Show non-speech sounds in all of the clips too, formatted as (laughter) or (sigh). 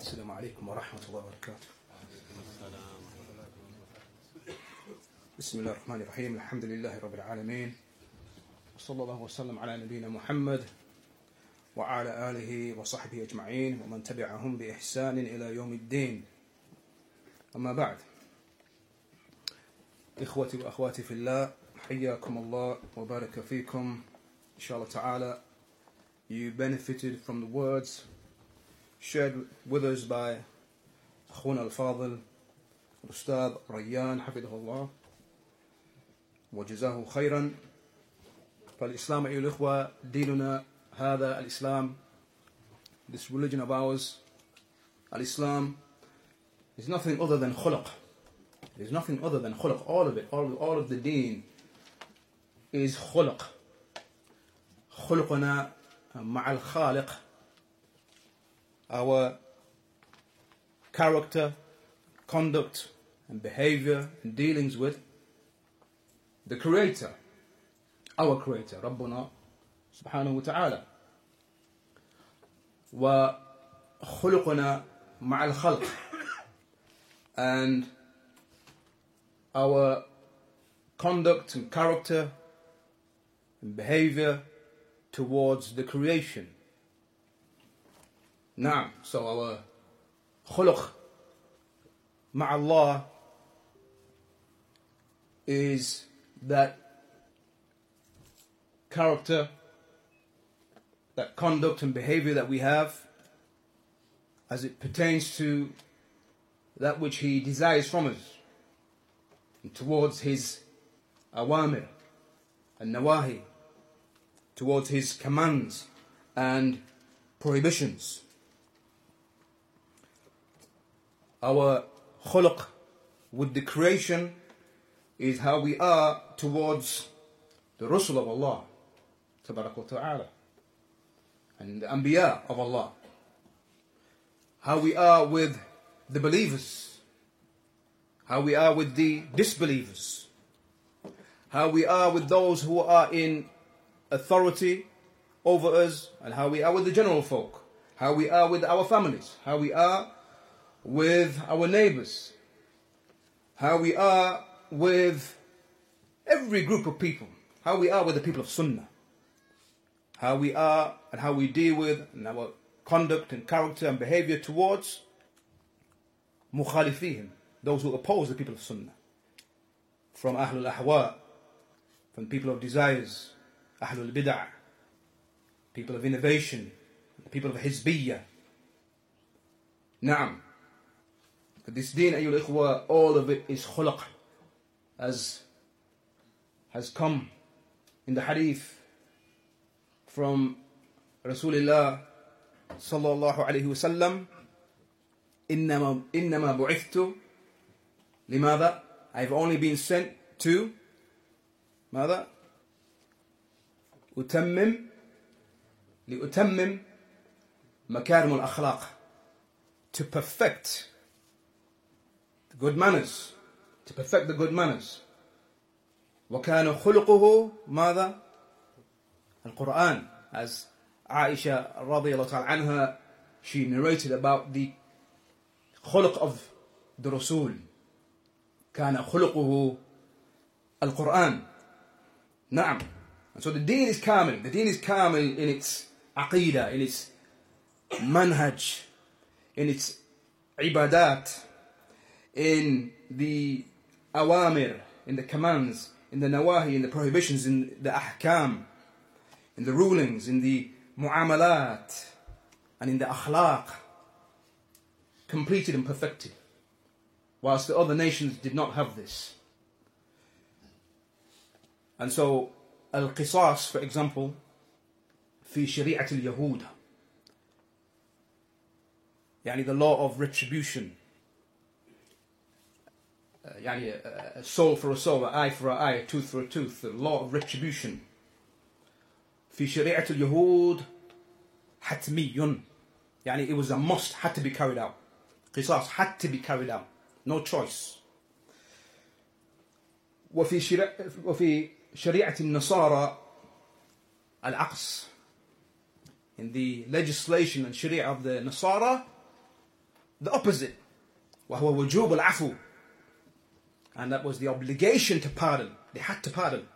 السلام عليكم ورحمة الله وبركاته. بسم الله الرحمن الرحيم. الحمد لله رب العالمين. وصلى الله وسلم على نبينا محمد وعلى آله وصحبه أجمعين ومن تبعهم بإحسان إلى يوم الدين. أما بعد. إخوتي وأخواتي في الله حياكم الله وبارك فيكم. إن شاء الله تعالى you benefited from the words shared with us by أخونا الفاضل الأستاذ ريان حفظه الله وجزاه خيرا فالإسلام أيها الإخوة ديننا هذا الإسلام this religion of ours الإسلام is nothing other than خلق. Is nothing other than خلق. All of it all, all of the deen is خلق. خلقنا مع الخالق. our character conduct and behavior and dealings with the creator our creator ربنا سبحانه وتعالى وخلقنا مع الخلق and our conduct and character and behavior towards the creation. now, so our khuluq مع Allah is that character, that conduct and behavior that we have as it pertains to that which He desires from us and towards His awamir and nawahi, towards His commands and prohibitions. Our khuluq with the creation is how we are towards the Rasul of Allah, ta'ala, and the Anbiya of Allah. How we are with the believers, how we are with the disbelievers, how we are with those who are in authority over us, and how we are with the general folk, how we are with our families, how we are with our neighbors, how we are with every group of people, how we are with the people of Sunnah, how we are and how we deal with and our conduct and character and behavior towards mukhalifihim, those who oppose the people of Sunnah, from Ahlul Ahwa, from people of desires, Ahlul Bid'ah, people of innovation, people of Hizbiyah. Naam. But this deen, ayyul ikhwa, all of it is khulaq, as has come in the hadith from Rasulullah sallallahu alayhi wasallam إنما إنما بعثت لماذا I've only been sent to ماذا أتمم لأتمم مكارم الأخلاق to perfect the good manners to perfect the good manners وكان خلقه ماذا القرآن as Aisha رضي الله تعالى عنها she narrated about the خلق of the Rasul كان خلقه القرآن نعم and so the deen is kamil the deen is kamil in its aqidah in its manhaj in its ibadat in the awamir in the commands in the nawahi in the prohibitions in the ahkam in the rulings in the muamalat and in the akhlaq completed and perfected whilst the other nations did not have this and so al-qisas for example في شريعة اليهود يعني the law of retribution يعني a soul for a soul, an eye for an eye, a tooth for a tooth, the law of retribution. في شريعة اليهود حتمي يعني it was a must, had to be carried out. قصاص had to be carried out, no choice. وفي شريعة وفي شريعة النصارى العقص. In the legislation and sharia of the Nasara, the opposite. وهو وجوب العفو. And that was the obligation to pardon. They had to pardon.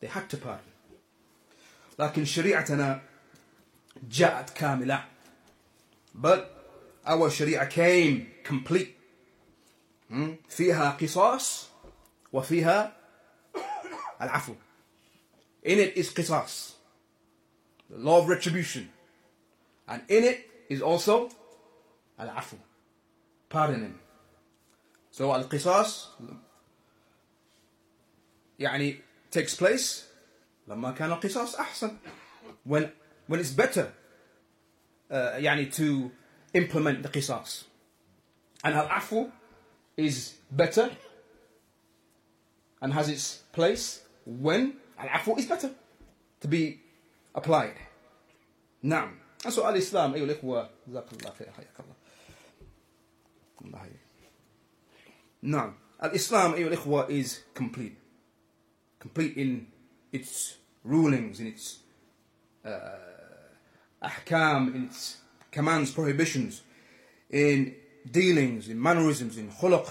They had to pardon. لكن شريعتنا جاءت كاملة. But our sharia came complete. Hmm? فيها قصاص وفيها العفو. In it is qisas, the law of retribution. And in it is also al-afu, pardoning. So al-qisas يعني takes place لما كان القصاص أحسن when when it's better uh, يعني to implement the qisas and al-afu is better and has its place when al-afu is better to be applied نعم سؤال الإسلام أيها الإخوة جزاك الله خير حياك الله الله حياك نعم الإسلام أيها الإخوة is complete complete in its rulings in its uh, ahkam in its commands prohibitions in dealings in mannerisms in khuluq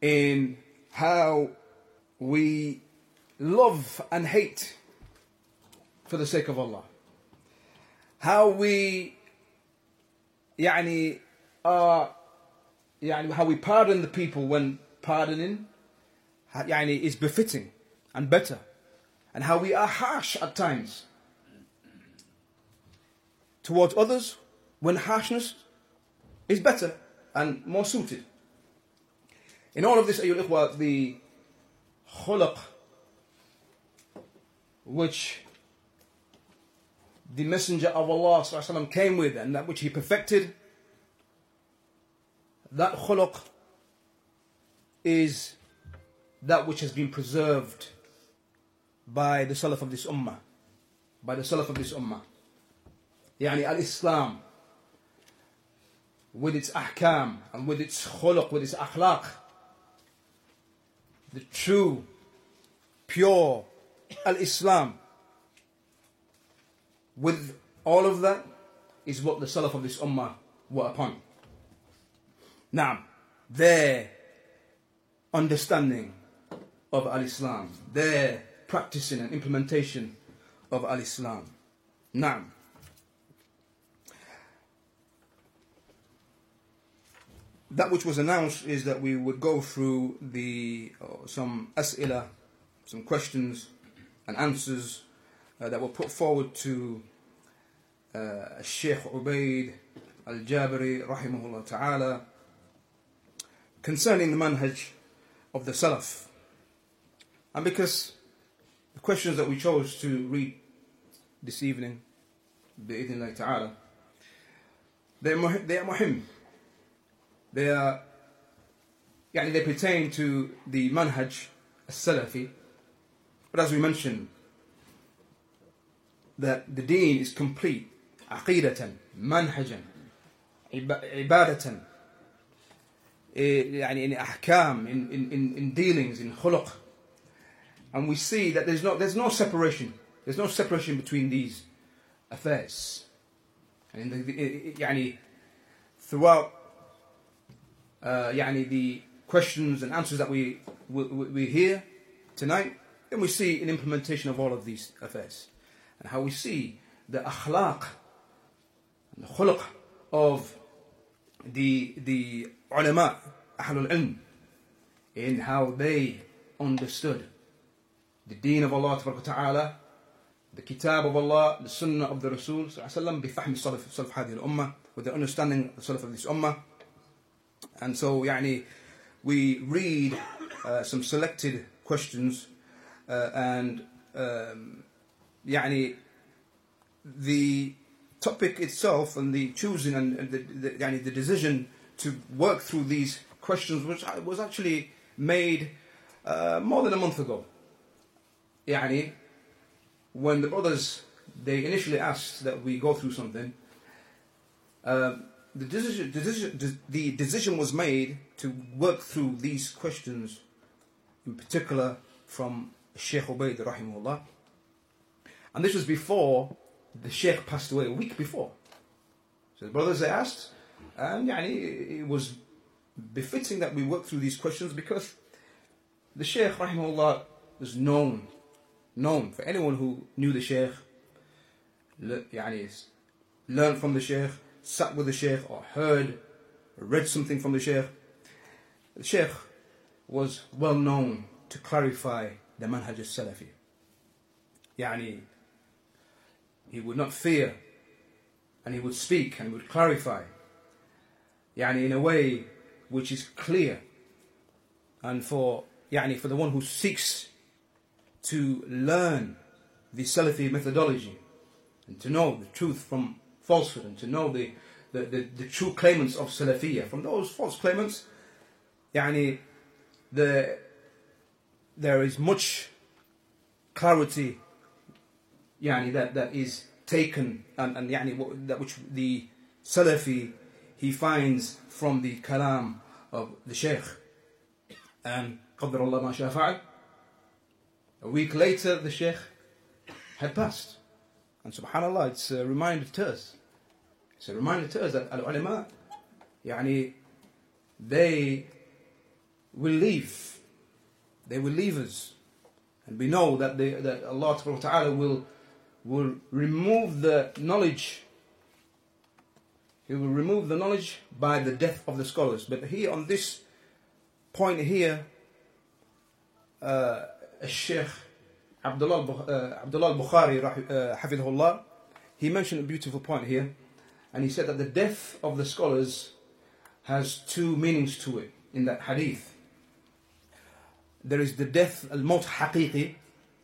in how we love and hate for the sake of Allah. How we يعني uh, يعني how we pardon the people when pardoning يعني is befitting and better and how we are harsh at times towards others when harshness is better and more suited. In all of this, أيها الإخوة, the khulq which the Messenger of Allah وسلم, came with and that which he perfected, that khuluq is that which has been preserved by the Salaf of this Ummah. By the Salaf of this Ummah. Yani al-Islam with its ahkam and with its khuluq, with its akhlaq. The true, pure al-Islam with all of that is what the Salaf of this Ummah were upon. Now, their understanding of Al Islam, their practicing and implementation of Al Islam. Now, that which was announced is that we would go through the uh, some as'ila, some questions and answers uh, that were put forward to uh, Sheikh Ubaid Al Jabri, rahimahullah ta'ala concerning the manhaj of the Salaf. And because the questions that we chose to read this evening, bi'idhnillah ta'ala, they're, they are muhim. They are, يعني they pertain to the manhaj al-Salafi. But as we mentioned, that the deen is complete عقيدة منهجا عبادة يعني in أحكام in, in, in, in dealings in خلق and we see that there's no, there's no separation there's no separation between these affairs and the, the, يعني throughout uh, يعني the questions and answers that we, we, we hear tonight then we see an implementation of all of these affairs and how we see the akhlaq, the khuluq of the, the ulama, ahlul ilm, in how they understood the deen of Allah ta'ala, the kitab of Allah, the sunnah of the Rasul sallam, بفهم السلف سلف هذه الأمة, with the understanding of the Salaf of this ummah. And so, يعني, we read uh, some selected questions uh, and um, يعني the topic itself and the choosing and the, the, the decision to work through these questions, which was actually made uh, more than a month ago. Yani, when the brothers they initially asked that we go through something, uh, the, decision, decision, the decision was made to work through these questions, in particular from Sheikh Ubaid rahimullah. And this was before the Sheikh passed away, a week before. So the brothers they asked, and يعني, it was befitting that we work through these questions because the Shaykh rahimahullah is known, known for anyone who knew the Shaykh, يعني, learned from the Shaykh, sat with the Shaykh or heard, read something from the Shaykh. The Shaykh was well known to clarify the manhaj al-Salafi. يعني, he would not fear and he would speak and he would clarify يعني in a way which is clear and for يعني for the one who seeks to learn the Salafi methodology and to know the truth from falsehood and to know the, the, the, the true claimants of Salafiyah from those false claimants يعني the, there is much clarity يعني that, that is taken and, and يعني that which the Salafi he finds from the kalam of the Shaykh and قدر الله ما شاء فعل a week later the Shaykh had passed and subhanallah it's a reminder to us it's a reminder to us that al-ulama يعني they will leave they will leave us and we know that, they, that Allah Ta'ala will will remove the knowledge. He will remove the knowledge by the death of the scholars. But here on this point here, uh, Sheikh Abdullah, uh, Abdullah al-Bukhari, uh, hafidhullah, he mentioned a beautiful point here. And he said that the death of the scholars has two meanings to it in that hadith. There is the death, al-maut haqiqi,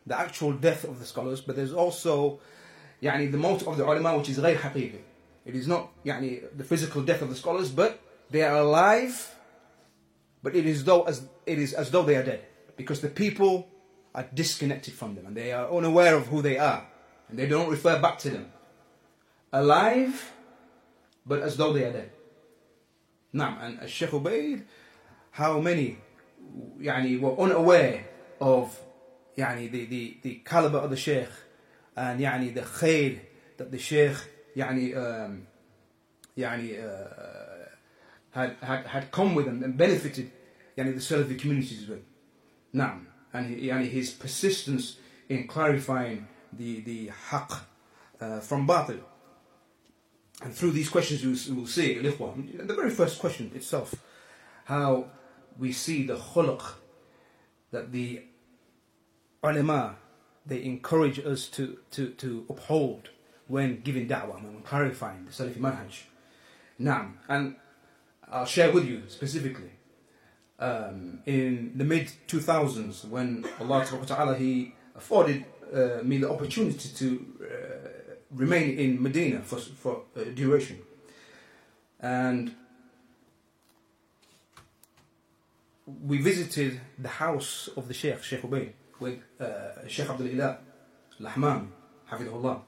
the actual death of the scholars, but there's also يعني, the maut of the ulama which is غير حقيقي. It is not يعني, the physical death of the scholars, but they are alive, but it is, though as, it is as though they are dead. Because the people are disconnected from them and they are unaware of who they are and they don't refer back to them. Alive, but as though they are dead. Now, and Sheikh Ubaid, how many يعني, were unaware of يعني the, the, the caliber of the Sheikh and يعني the khair that the Sheikh يعني um, يعني uh, had, had, had come with them and benefited يعني the Salafi communities as well. نعم and he, يعني his persistence in clarifying the, the haqq uh, from batil And through these questions you will see, الإخوة, the very first question itself, how we see the khuluq that the ulama, they encourage us to, to, to uphold when giving da'wah, when clarifying the Salafi manhaj. Now, and I'll share with you specifically. Um, in the mid 2000s, when Allah Ta'ala He afforded uh, me the opportunity to uh, remain in Medina for, for a duration. And we visited the house of the Sheikh, Sheikh Ubaid with uh, Sheikh Abdul Ilah Lahmam, Hafidhullah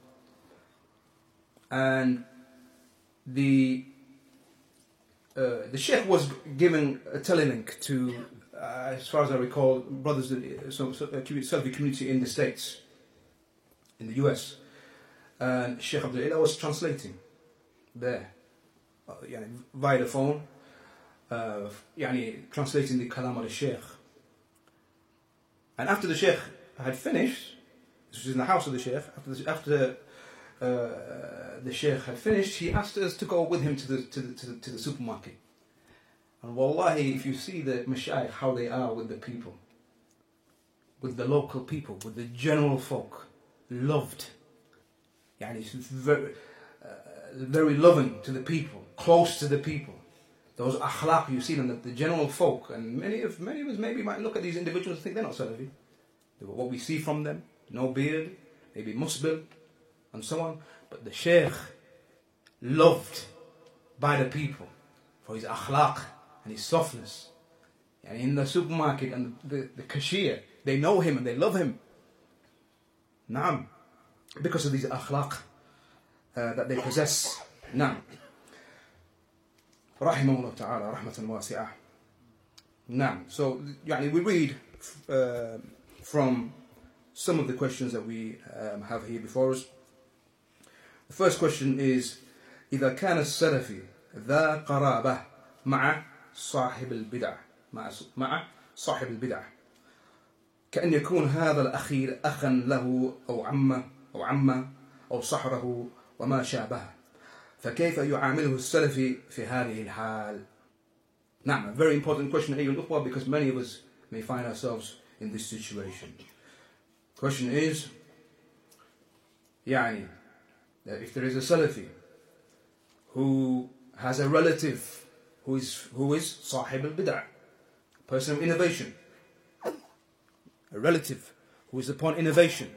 and the uh, the sheikh was giving a telelink to, uh, as far as I recall, brothers uh, in some uh, Salafi community in the States, in the US. And Sheikh Abdul was translating there, uh, yani, via the phone, uh, yani, translating the kalam of the sheikh. And after the sheikh had finished, this was in the house of the sheikh, after the, after uh, the Sheikh had finished, he asked us to go with him to the, to the, to the, to the supermarket. And wallahi, if you see the mashayikh, how they are with the people, with the local people, with the general folk, loved. Yani, very, uh, very loving to the people, close to the people those akhlaq you see them, the, the general folk, and many of many of us maybe might look at these individuals and think they're not Salafi. What we see from them, no beard, maybe musbil, and so on. But the Sheikh, loved by the people for his akhlaq and his softness. And in the supermarket and the, the, the cashier, they know him and they love him. Naam. Because of these akhlaq uh, that they possess. Naam. Rahimahullah ta'ala, rahmatan wasi'ah. Naam. So, yani, we read uh, from some of the questions that we um, have here before us. The first question is إذا كان السلفي ذا قرابة مع صاحب البدع مع صاحب البدع كأن يكون هذا الأخير أخا له أو عمه أو عمة أو صحره وما شابه فكيف يعامله السلفي في هذه الحال؟ نعم a very important question أيها الأخوة because many of us may find ourselves in this situation. Question is يعني that if there is a Salafi who has a relative who is, who is Sahib al Bid'ah, person of innovation, a relative who is upon innovation,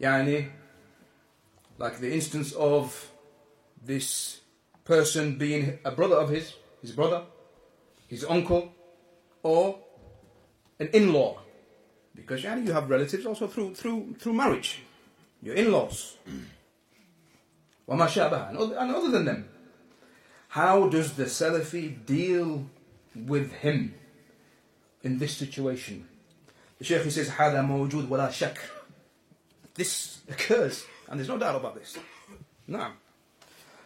yani, like the instance of this person being a brother of his, his brother, his uncle, or an in-law, because yani, you have relatives also through through through marriage your in-laws وما شابه and other, and other than them how does the Salafi deal with him in this situation the Shaykh he says هذا موجود ولا شك this occurs and there's no doubt about this نعم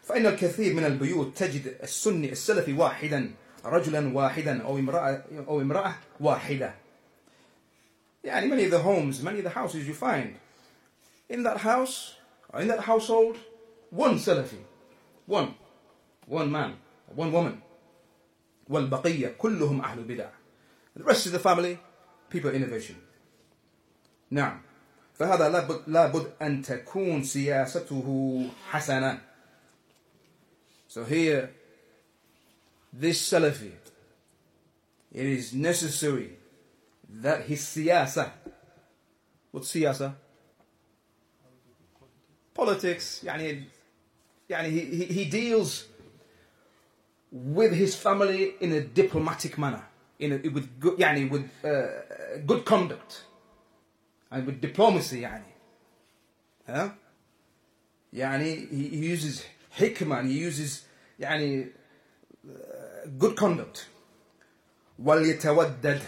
فإن الكثير من البيوت تجد السني السلفي واحدا رجلا واحدا أو امرأة أو امرأة واحدة يعني many of the homes many of the houses you find in that house or in that household one Salafi one one man one woman والبقية كلهم أهل بدع the rest of the family people of innovation نعم فهذا لابد, لابد أن تكون سياسته حسنة so here this Salafi it is necessary that his siyasa what's siyasa politics يعني يعني he, he, he deals with his family in a diplomatic manner in a, with good يعني with uh, good conduct and with diplomacy يعني ها يعني he, he uses hikmah and he uses يعني uh, good conduct وليتودد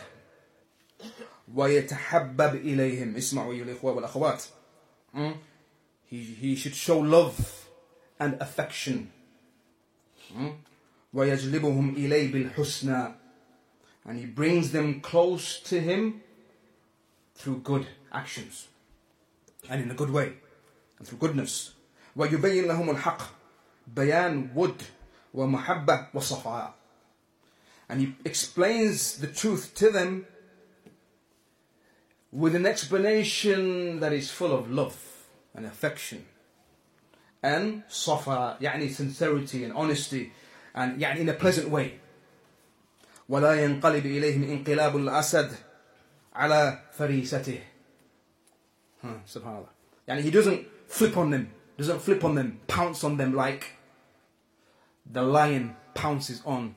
ويتحبب إليهم اسمعوا أيها الإخوة والأخوات hmm? he, he should show love and affection hmm? ويجلبهم إليه بالحسنى and he brings them close to him through good actions and in a good way and through goodness ويبين لهم الحق بيان ود ومحبة وصفاء and he explains the truth to them with an explanation that is full of love and affection and صفاء يعني sincerity and honesty and يعني in a pleasant way ولا ينقلب إليهم انقلاب الأسد على فريسته huh, سبحان الله يعني he doesn't flip on them doesn't flip on them pounce on them like the lion pounces on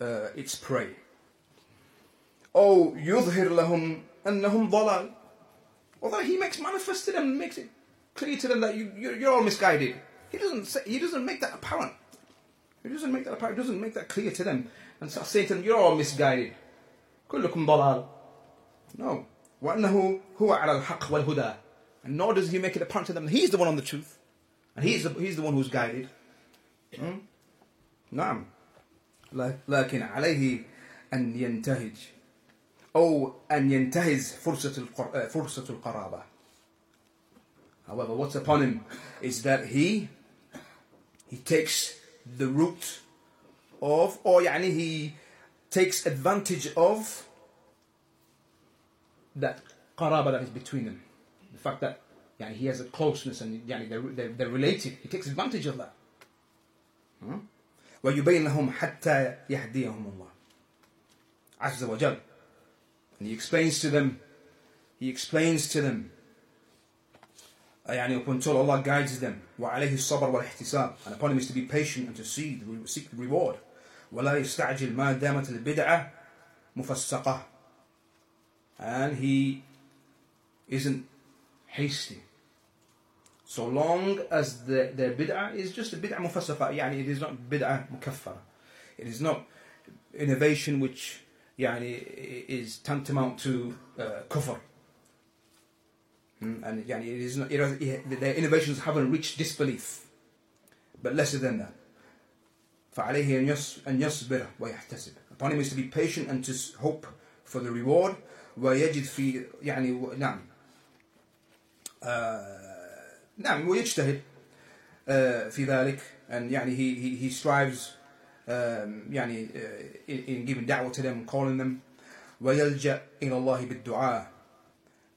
uh, its prey أو يظهر لهم أنهم ضلال although he makes manifest to them makes it clear to them that you, you're, you're all misguided he doesn't say, he doesn't make that apparent he doesn't make that apparent he doesn't make that clear to them and start saying to them you're all misguided كلكم ضلال no وأنه هو على الحق والهدى and nor does he make it apparent to them he's the one on the truth and he's the, he's the one who's guided hmm? نعم لكن عليه أن ينتهج أو أن ينتهز فرصة فرصة القرابة However, what's upon him is that he he takes the root of, or يعني he takes advantage of that qaraba that is between them. The fact that يعني, he has a closeness and يعني, they're, they're, they're related. He takes advantage of that. Hmm? ويبين لهم حتى يهديهم الله عز وجل and he explains to them he explains to them يعني until Allah guides them وعليه الصبر والاحتساب and upon him is to be patient and to see seek the reward ولا يستعجل ما دامت البدعة مفسقة and he isn't hasty so long as the, the bid'ah is just a bid'ah mufassaqa يعني it is not bid'ah mukaffara it is not innovation which يعني is tantamount to uh, kufr and يعني it is not it, the innovations haven't reached disbelief but lesser than that. فعليه أن يصبر ويحتسب. Upon him is to be patient and to hope for the reward. ويجد في يعني نعم نعم ويجتهد في ذلك and يعني he, he, he strives um, يعني in, in giving da'wah to them calling them ويلجأ إلى الله بالدعاء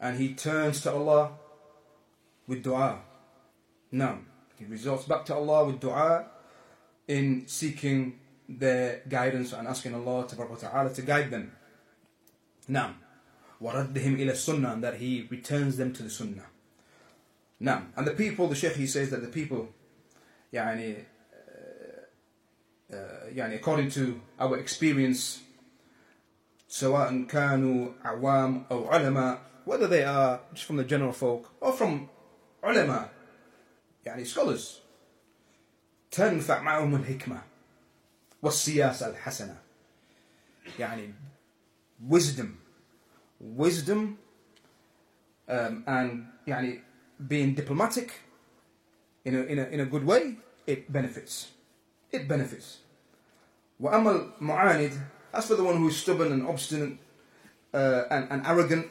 and he turns to Allah with dua no he resorts back to Allah with dua in seeking their guidance and asking Allah ta'ala to guide them now وردهم إلى السنة and that he returns them to the sunnah now and the people the sheikh he says that the people يعني uh, يعني according to our experience سواء كانوا عوام أو علماء whether they are just from the general folk or from علماء يعني scholars تنفع معهم الحكمة والسياسة الحسنة يعني wisdom wisdom um, and يعني being diplomatic in a, in, a, in a good way it benefits it benefits وأما المعاند as for the one who is stubborn and obstinate uh, and, and arrogant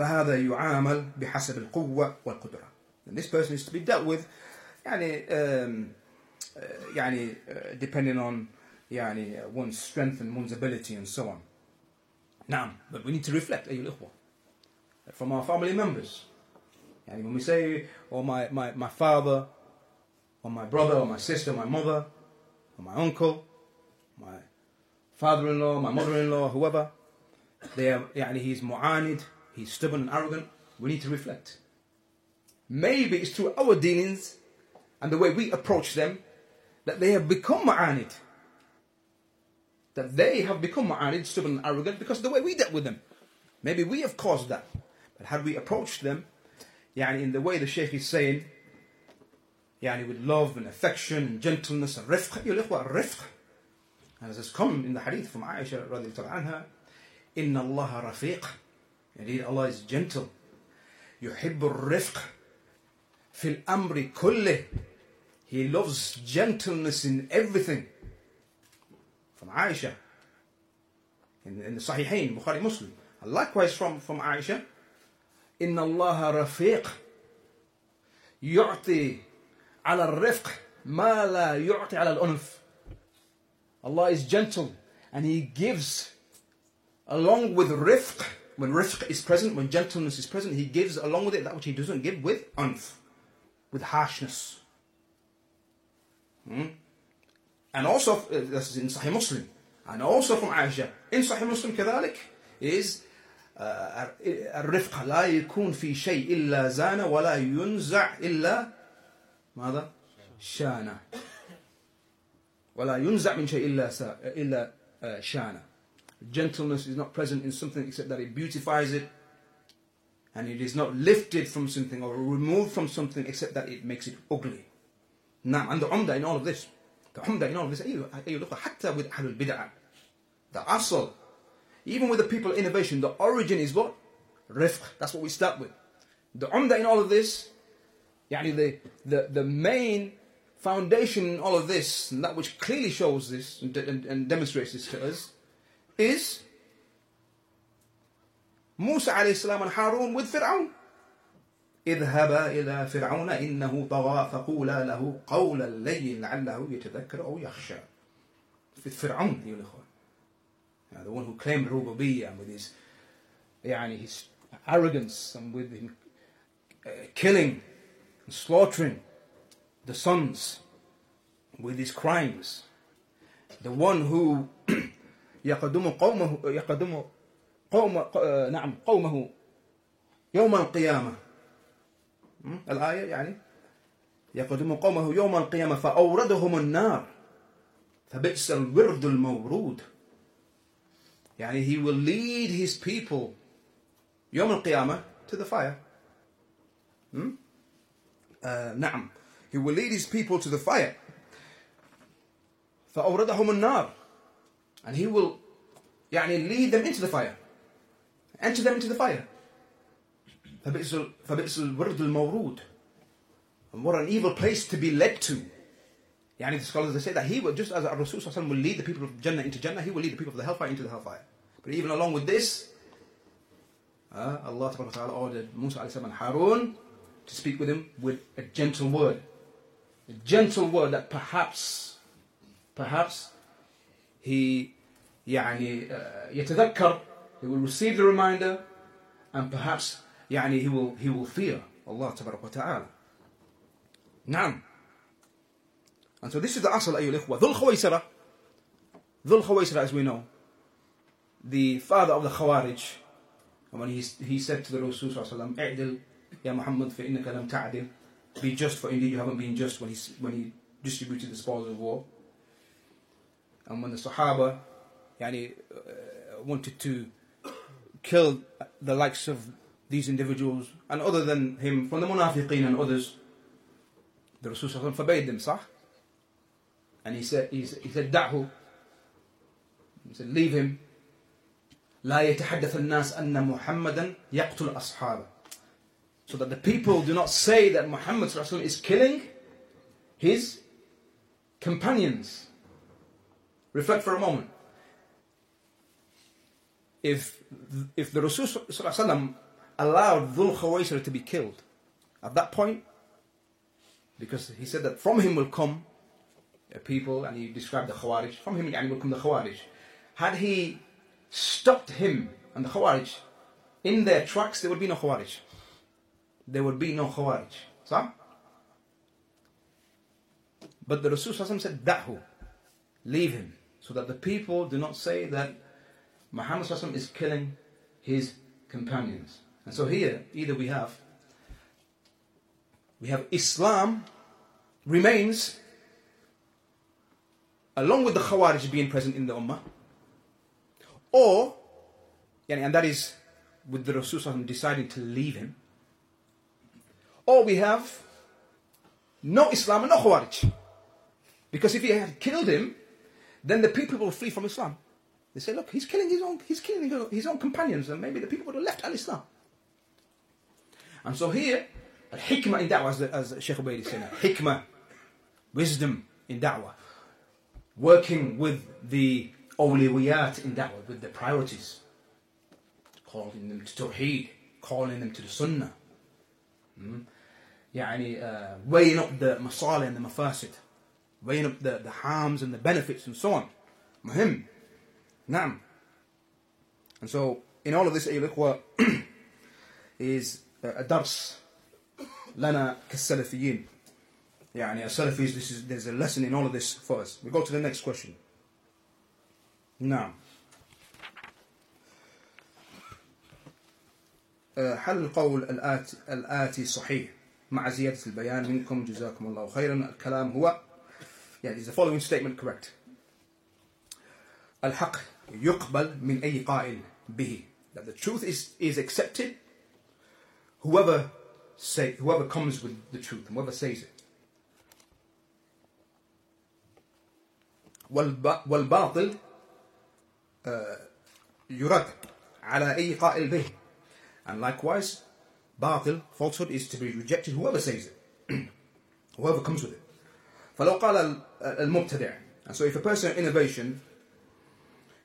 فهذا يعامل بحسب القوة والقدرة and this person is to be dealt with يعني um, uh, يعني uh, depending on يعني one's strength and one's ability and so on نعم but we need to reflect أيها الأخوة from our family members يعني when we say or my, my, my father or my brother or my sister my mother or my uncle my father-in-law my mother-in-law whoever they are يعني he's معاند he's stubborn and arrogant we need to reflect maybe it's through our dealings and the way we approach them that they have become ma'anid. That they have become ma'anid, stubborn and arrogant because of the way we dealt with them. Maybe we have caused that. But had we approached them, يعني in the way the Shaykh is saying, يعني with love and affection and gentleness and rifq, يا الإخوة الرفق. As has come in the hadith from Aisha رضي الله عنها, إن الله رفيق. Indeed, Allah is gentle. يحب الرفق في الأمر كله he loves gentleness in everything. From Aisha. In, in the Sahihain, Bukhari Muslim. And likewise from, from Aisha. إن الله رفيق يعطي على الرفق ما لا يعطي على الأنف. Allah is gentle and He gives along with rifq. When rifq is present, when gentleness is present, He gives along with it that which He doesn't give with unf, with harshness. Hmm? And also, uh, this is in Sahih Muslim, and also from Aisha, in Sahih Muslim كذلك is الرفق لا يكون في شيء إلا زان ولا ينزع إلا ماذا؟ شانة ولا ينزع من شيء إلا إلا شانة Gentleness is not present in something except that it beautifies it. And it is not lifted from something or removed from something except that it makes it ugly. Now, and the umda in all of this, the umda in all of this, hatta with Ahlul Bid'ah, the asl, even with the people innovation, the origin is what? Rifq. That's what we start with. The umda in all of this, yani the, the, the main foundation in all of this, and that which clearly shows this and, and, and demonstrates this to us, is Musa alayhi salam and Harun with Fir'aun اذهبا إلى فرعون إنه طغى فقولا له قولا لين لعله يتذكر أو يخشى في فرعون أيها الأخوة the one who claimed ربوبية with his يعني his arrogance and with him uh, killing and slaughtering the sons with his crimes the one who يقدم قومه يقدم قوم نعم قومه يوم القيامة. الآية يعني يقدم قومه يوم القيامة فأوردهم النار. فبئس الورد المورود. يعني he will lead his people يوم القيامة to the fire. hmm? uh, نعم. He will lead his people to the fire. فأوردهم النار. and he will يعني lead them into the fire enter them into the fire فبئس فبئس الورد المورود And what an evil place to be led to. Yani the scholars they say that he will, just as Rasul will lead the people of Jannah into Jannah, he will lead the people of the hellfire into the hellfire. But even along with this, uh, Allah Ta'ala ordered Musa and Harun to speak with him with a gentle word. A gentle word that perhaps, perhaps he يعني يتذكر he will receive the reminder and perhaps يعني he will he will fear Allah تبارك وتعالى نعم and so this is the asl أيها الإخوة ذو الخويسرة ذو الخويسرة as we know the father of the Khawarij when he, he said to the Rasul صلى الله عليه وسلم اعدل يا محمد فإنك لم تعدل be just for indeed you haven't been just when he, when he distributed the spoils of war and when the Sahaba yani, uh, wanted to kill the likes of these individuals and other than him from the munafiqeen and others the Rasul forbade them صح and he said he said دعه he said leave him لا يتحدث الناس أن محمدا يقتل أصحابه so that the people do not say that Muhammad is killing his companions reflect for a moment if if the Rasul allowed Dhul Khawaisir to be killed at that point, because he said that from him will come a people, and he described the Khawarij, from him will come the Khawarij. Had he stopped him and the Khawarij in their tracks, there would be no Khawarij. There would be no Khawarij. So? But the Rasul said, Dahu, leave him, so that the people do not say that Muhammad is killing his companions. And so here, either we have we have Islam remains along with the Khawarij being present in the Ummah, or and that is with the Rasul deciding to leave him, or we have no Islam and no Khawarij. Because if he had killed him, then the people will flee from Islam. They say, look, he's killing his own, he's killing his own companions, and maybe the people would have left Al Islam. And so here, al hikmah in da'wah, as, as Sheikh Ubaid is saying, hikmah, wisdom in da'wah, working with the awliyat in da'wah, with the priorities, calling them to tawheed, calling them to the sunnah. Mm? يعني uh, weighing up the masalih and the mafasid, Up the, the harms and the benefits and so on. مهم نعم and so in all of this أيها الإخوة is a درس لنا كالسلفيين يعني السلفيز this is there's a lesson in all of this for us we go to the next question نعم هل القول الآتي, الآتي صحيح مع زيادة البيان منكم جزاكم الله خيرا الكلام هو يعني is the following statement correct الحق يقبل من أي قائل به that the truth is, is accepted whoever say whoever comes with the truth whoever says it والباطل يرد على أي قائل به and likewise باطل falsehood is to be rejected whoever says it (clears throat) whoever comes with it فلو قال المبتدع and so if a person of innovation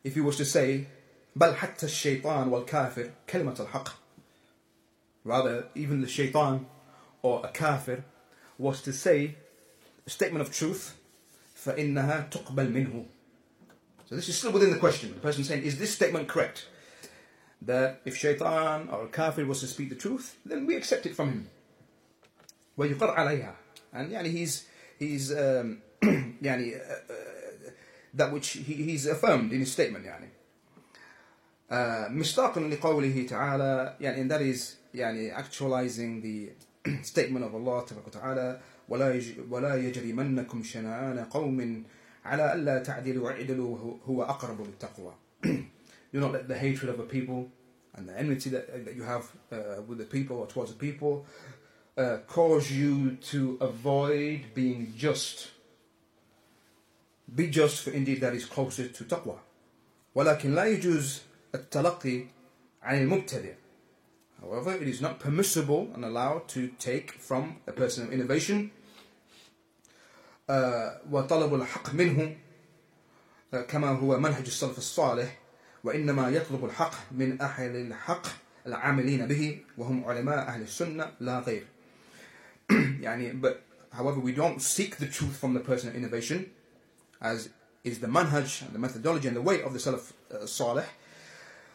if he was to say بل حتى الشيطان والكافر كلمة الحق rather even the shaitan or a kafir was to say a statement of truth فإنها تقبل منه so this is still within the question the person saying is this statement correct that if shaitan or a kafir was to speak the truth then we accept it from him ويقر عليها and يعني he's he's um, (clears throat) يعني uh, uh, that which he, he's affirmed in his statement يعني uh, مصداقا لقوله تعالى يعني and that is يعني actualizing the (clears throat) statement of Allah تبارك وتعالى ولا ولا يجرمنكم شنآن قوم على ألا تعدلوا اعدلوا هو أقرب للتقوى do not let the hatred of a people and the enmity that, that you have uh, with the people or towards the people uh, cause you to avoid being just Be just for indeed that is closer to taqwa. ولكن لا يجوز التلقي عن المبتدع However, it is not permissible and allowed to take from a person of innovation وطلب الحق منه كما هو منهج السلف الصالح وإنما يطلب الحق من أهل الحق العاملين به وهم علماء أهل السنة لا غير (clears throat) يعني but however we don't seek the truth from the person of innovation as is the manhaj and the methodology and the way of the Salaf uh, Salih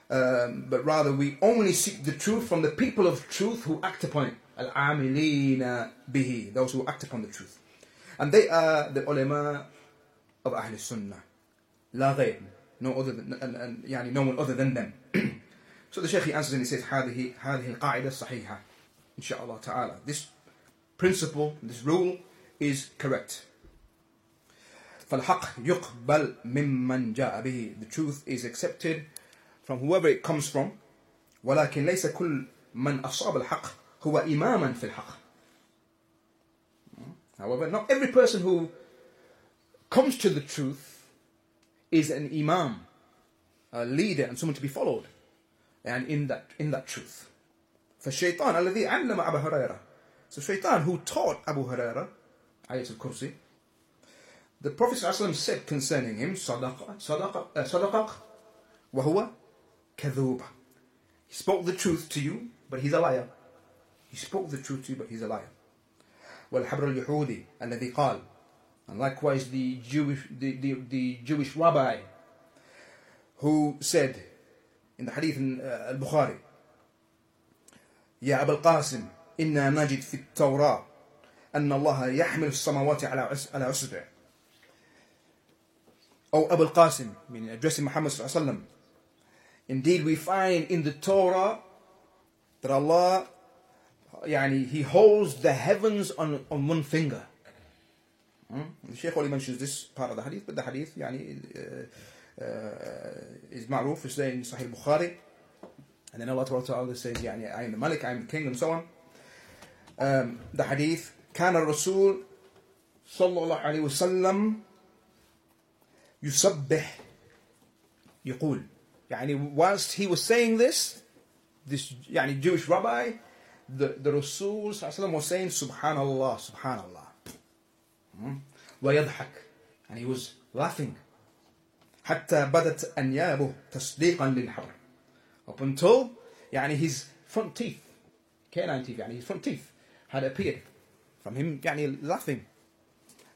um, but rather we only seek the truth from the people of truth who act upon it al-amilina bihi those who act upon the truth and they are the ulama of Ahl Sunnah لا غير no other than and, and, يعني no one other than them (clears throat) so the Shaykh he answers and he says هذه هذه القاعدة صحيحة إن شاء الله تعالى this principle this rule is correct فالحق يقبل ممن جاء به the truth is accepted from whoever it comes from ولكن ليس كل من أصاب الحق هو إماما في الحق however not every person who comes to the truth is an imam a leader and someone to be followed and in that in that truth فالشيطان الذي علم أبا هريرة so shaitan who taught Abu Huraira ayat al-kursi the Prophet ﷺ said concerning him صدق صدق صدقك وهو كذوب he spoke the truth to you but he's a liar he spoke the truth to you but he's a liar والحبر اليهودي الذي قال and likewise the Jewish the, the, the Jewish rabbi who said in the hadith in uh, al-Bukhari يا أبا القاسم إنا نجد في التوراة أن الله يحمل السماوات على على أصبع أو أبو القاسم meaning addressing Muhammad صلى الله عليه وسلم Indeed we find in the Torah that Allah يعني he holds the heavens on, on one finger hmm? The Shaykh only mentions this part of the hadith but the hadith يعني uh, uh, is معروف is in Sahih Bukhari and then Allah Ta'ala says يعني I am the Malik, I am the king and so on um, the hadith كان الرسول صلى الله عليه وسلم يسبح يقول يعني whilst he was saying this this يعني Jewish rabbi the, the Rasul was saying Subhanallah Subhanallah hmm? ويضحك and he was laughing حتى بدت أنيابه تصديقا للحبر up until يعني his front teeth canine teeth يعني his front teeth had appeared from him يعني laughing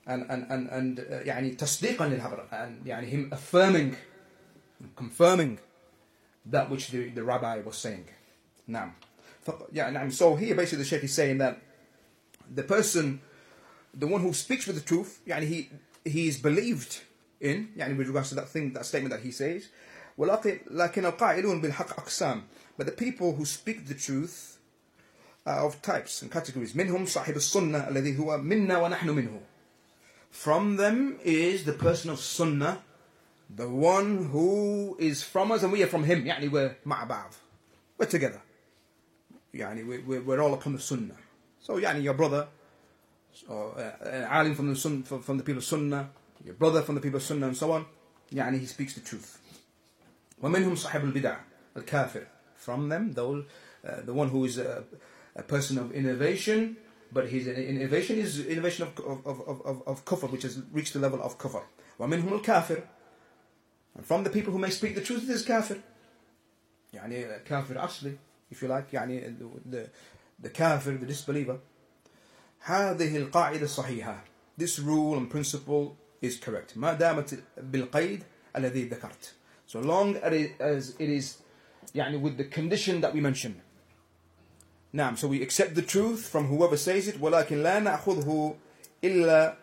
and and and and uh, يعني تصديقا للحبر and يعني him affirming confirming that which the, the rabbi was saying نعم yeah, نعم so here basically the sheikh is saying that the person the one who speaks with the truth يعني he he is believed in يعني with regards to that thing that statement that he says ولكن لكن القائلون بالحق أقسام but the people who speak the truth are of types and categories منهم صاحب السنة الذي هو منا ونحن منه from them is the person of sunnah the one who is from us and we are from him يعني we're مع بعض we're together يعني we're, we're all upon the sunnah so يعني your brother or uh, an alim from the, sun, from, from the people of sunnah your brother from the people of sunnah and so on يعني he speaks the truth ومنهم صاحب البدع الكافر from them those, uh, the one who is a, a person of innovation but his innovation is innovation of, of, of, of, of kufr which has reached the level of kufr ومنهم الكافر and from the people who may speak the truth is kafir يعني كافر أصلي if you like يعني the, the kafir the disbeliever هذه القاعدة الصحيحة this rule and principle is correct ما دامت بالقيد الذي ذكرت so long as it is يعني with the condition that we mentioned نعم so we accept the truth from whoever says it ولكن لا نأخذه إلا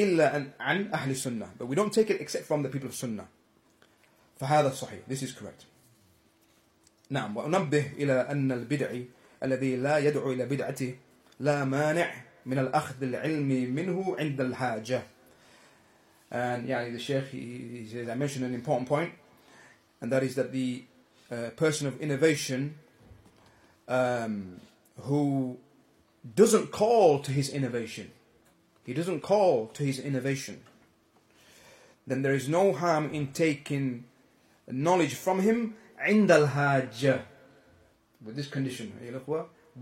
إلا عن أهل السنة but we don't take it except from the people of sunnah فهذا صحيح this is correct نعم وأنبه إلى أن البدع الذي لا يدعو إلى بدعته لا مانع من الأخذ العلم منه عند الحاجة and يعني the Sheikh he, he says I mentioned an important point and that is that the uh, person of innovation um, who doesn't call to his innovation, he doesn't call to his innovation, then there is no harm in taking knowledge from him عند الحاجة with this condition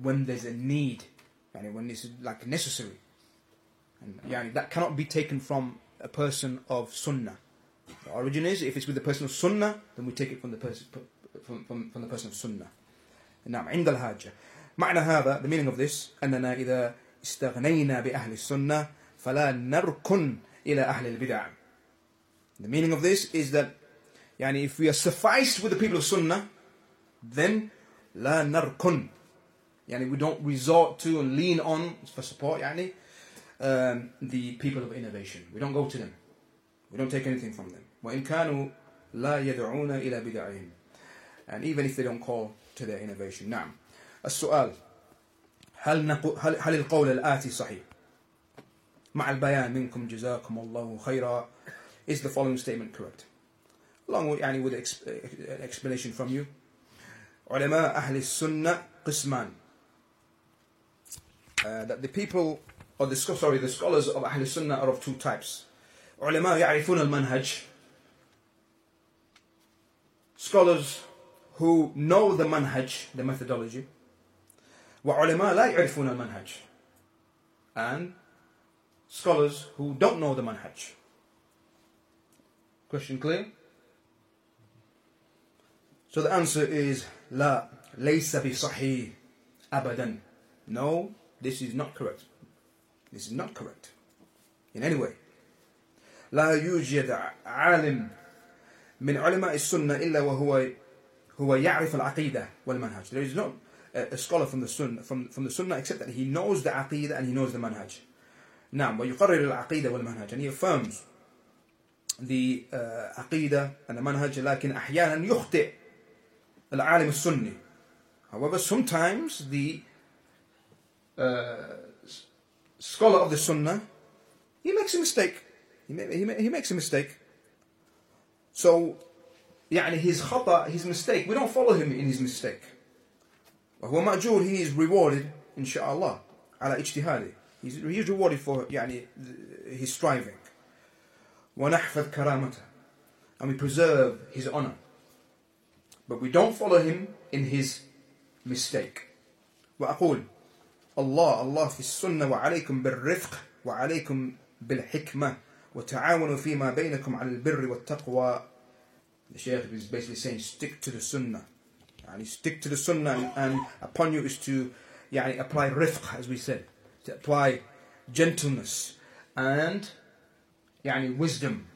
when there's a need يعني when it's like necessary and يعني that cannot be taken from a person of sunnah the origin is if it's with the person of sunnah then we take it from the person from, from, from the person of sunnah نعم عند الحاجة معنى هذا the meaning of this أننا إذا استغنينا بأهل السنة فلا نركن إلى أهل البدع the meaning of this is that يعني if we are sufficed with the people of sunnah then لا نركن يعني we don't resort to and lean on for support يعني um, the people of innovation we don't go to them we don't take anything from them وإن كانوا لا يدعون إلى بدعهم and even if they don't call to their innovation نعم السؤال هل, نقو هل, هل القول الآتي صحيح مع البيان منكم جزاكم الله خيرا is the following statement correct along with, يعني with an explanation from you علماء أهل السنة قسمان uh, that the people or the sorry the scholars of Ahl Sunnah are of two types علماء يعرفون المنهج scholars who know the manhaj the methodology وعلماء لا يعرفون المنهج and scholars who don't know the manhaj question clear so the answer is لا ليس بصحيح أبدا no this is not correct this is not correct in any way لا يوجد عالم من علماء السنة إلا وهو هو يعرف العقيدة والمنهج there is not a scholar from the sunnah from, from the sunnah except that he knows the aqidah and he knows the manhaj نعم ويقرر العقيدة والمنهج and he affirms the uh, عقيدة and the manhaj لكن أحيانا يخطئ العالم السني however sometimes the uh, scholar of the sunnah he makes a mistake he, he, he makes a mistake so يعني his خطأ his mistake we don't follow him in his mistake وهو مأجور he is rewarded إن شاء الله على اجتهاده he's, he's rewarded for يعني his striving ونحفظ كرامته and we preserve his honor but we don't follow him in his mistake وأقول الله الله في السنة وعليكم بالرفق وعليكم بالحكمة وتعاونوا فيما بينكم على البر والتقوى The Shaykh is basically saying stick to the sunnah يعني stick to the sunnah and, and upon you is to يعني apply rifq as we said to apply gentleness and يعني wisdom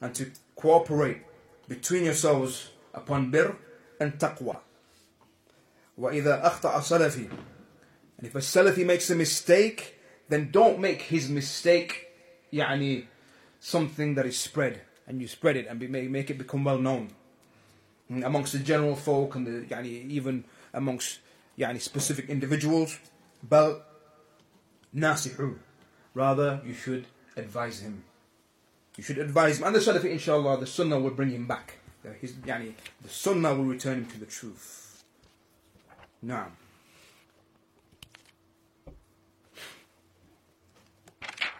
and to cooperate between yourselves upon bir and taqwa وإذا أخطأ سلفي and if a Salafi makes a mistake then don't make his mistake يعني something that is spread and you spread it and be, make it become well known amongst the general folk and the, يعني, even amongst يعني, specific individuals بل ناصحه rather you should advise him you should advise him and the Salafi inshallah the sunnah will bring him back his, يعني, the sunnah will return him to the truth نعم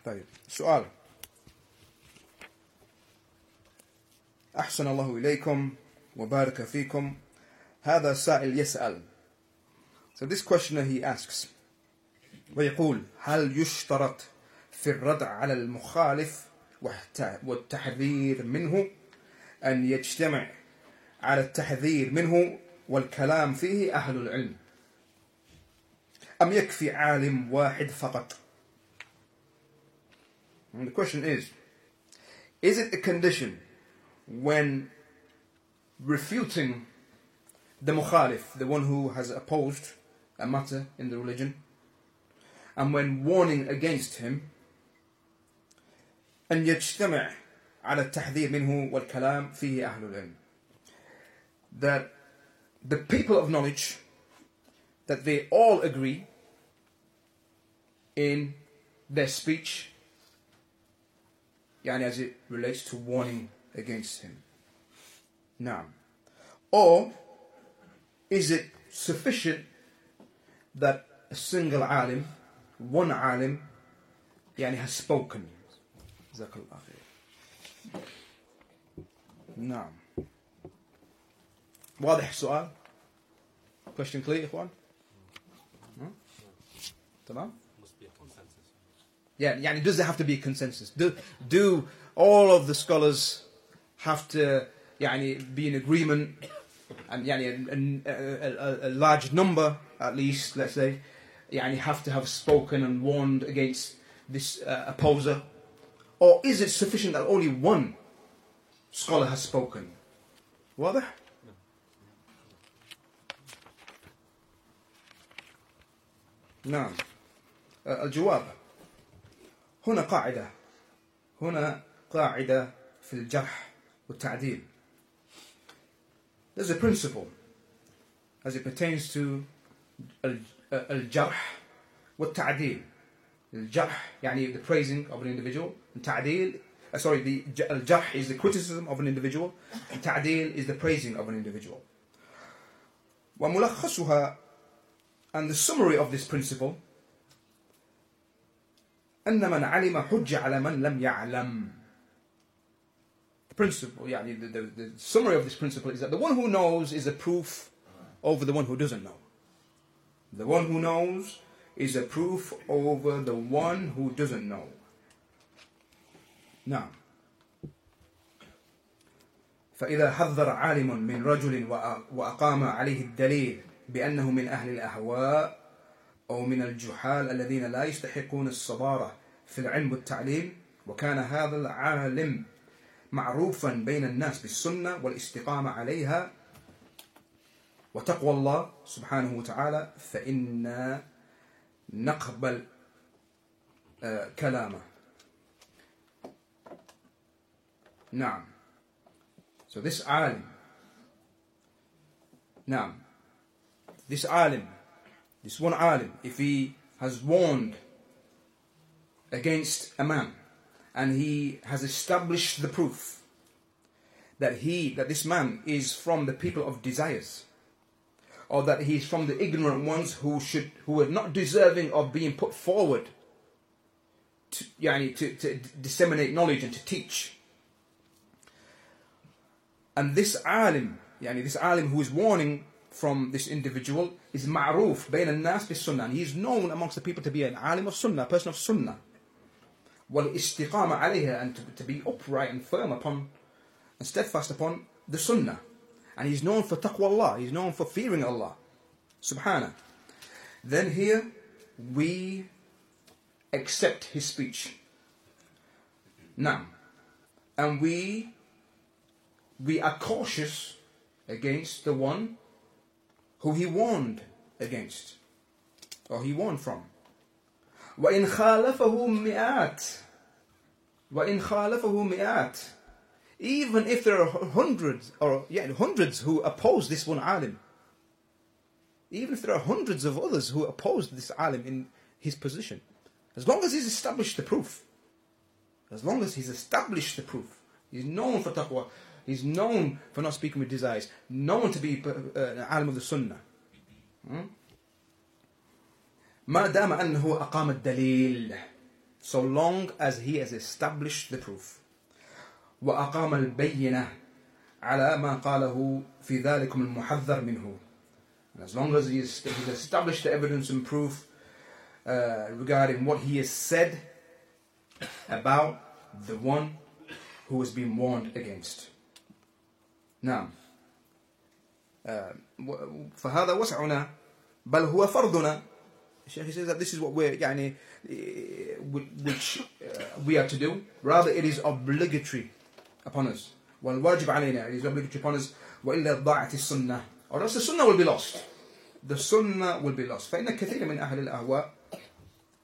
طيب سؤال أحسن الله إليكم وبارك فيكم. هذا سائل يسأل. So this questioner he asks ويقول هل يشترط في الردع على المخالف والتحذير منه أن يجتمع على التحذير منه والكلام فيه أهل العلم؟ أم يكفي عالم واحد فقط؟ And the question is Is it a condition when refuting the mukhalif, the one who has opposed a matter in the religion, and when warning against him, أن يجتمع على التحذير منه والكلام فيه أهل العلم that the people of knowledge that they all agree in their speech يعني as it relates to warning against him. Now, or is it sufficient that a single alim, one alim, يعني has spoken? جزاك الله خير. نعم. واضح السؤال؟ Question clear, Ikhwan? Hmm? Tamam? Must be a consensus. Yeah, yani does there have to be a consensus? Do, do all of the scholars have to yani, be in agreement and yani, a, a, a, a large number at least, let's say, yani, have to have spoken and warned against this uh, opposer? Or is it sufficient that only one scholar has spoken? واضح؟ نعم آه، الجواب هنا قاعدة هنا قاعدة في الجرح والتعديل There's a principle as it pertains to ال- uh, الجرح والتعديل الجرح يعني the praising of an individual and تعديل uh, sorry the j- الجرح is the criticism of an individual and تعديل is the praising of an individual وملخصها and the summary of this principle أن من علم حج على من لم يعلم The principle, يعني the, the, the summary of this principle is that the one who knows is a proof over the one who doesn't know. The one who knows is a proof over the one who doesn't know. نعم فإذا حذر عالم من رجل وأ- وأقام عليه الدليل بأنه من أهل الأهواء أو من الجحال الذين لا يستحقون الصبارة في العلم والتعليم وكان هذا العالم معروفا بين الناس بالسنة والاستقامة عليها وتقوى الله سبحانه وتعالى فإنا نقبل آه، كلامه. نعم. So this alim. نعم. This alim. This one alim. If he has warned against a man and he has established the proof that he that this man is from the people of desires. Or that he is from the ignorant ones who should who are not deserving of being put forward to, yani, to, to disseminate knowledge and to teach. And this alim yani this alim who is warning from this individual is ma'ruf bain al-nas bis sunnah he is known amongst the people to be an alim of sunnah a person of sunnah والاستقامة عليها and to, to be upright and firm upon and steadfast upon the sunnah and he's known for taqwa Allah he's known for fearing Allah subhanahu then here we accept his speech now and we we are cautious against the one who he warned against or he warned from وإن خالفه مئات وإن خالفه مئات even if there are hundreds or yeah hundreds who oppose this one alim even if there are hundreds of others who oppose this alim in his position as long as he's established the proof as long as he's established the proof he's known for taqwa he's known for not speaking with desires known to be uh, an alim of the sunnah Hmm? ما دام أنه أقام الدليل so long as he has established the proof وأقام البينة على ما قاله في ذلكم المحذر منه and as long as he has established the evidence and proof uh, regarding what he has said about the one who has been warned against نعم uh, فهذا وسعنا بل هو فرضنا Sheikh he says that this is what we're يعني eh, which uh, we are to do rather it is obligatory upon us والواجب علينا it is obligatory upon us وإلا ضاعت السنة or else the sunnah will be lost the sunnah will be lost فإن كثير من أهل الأهواء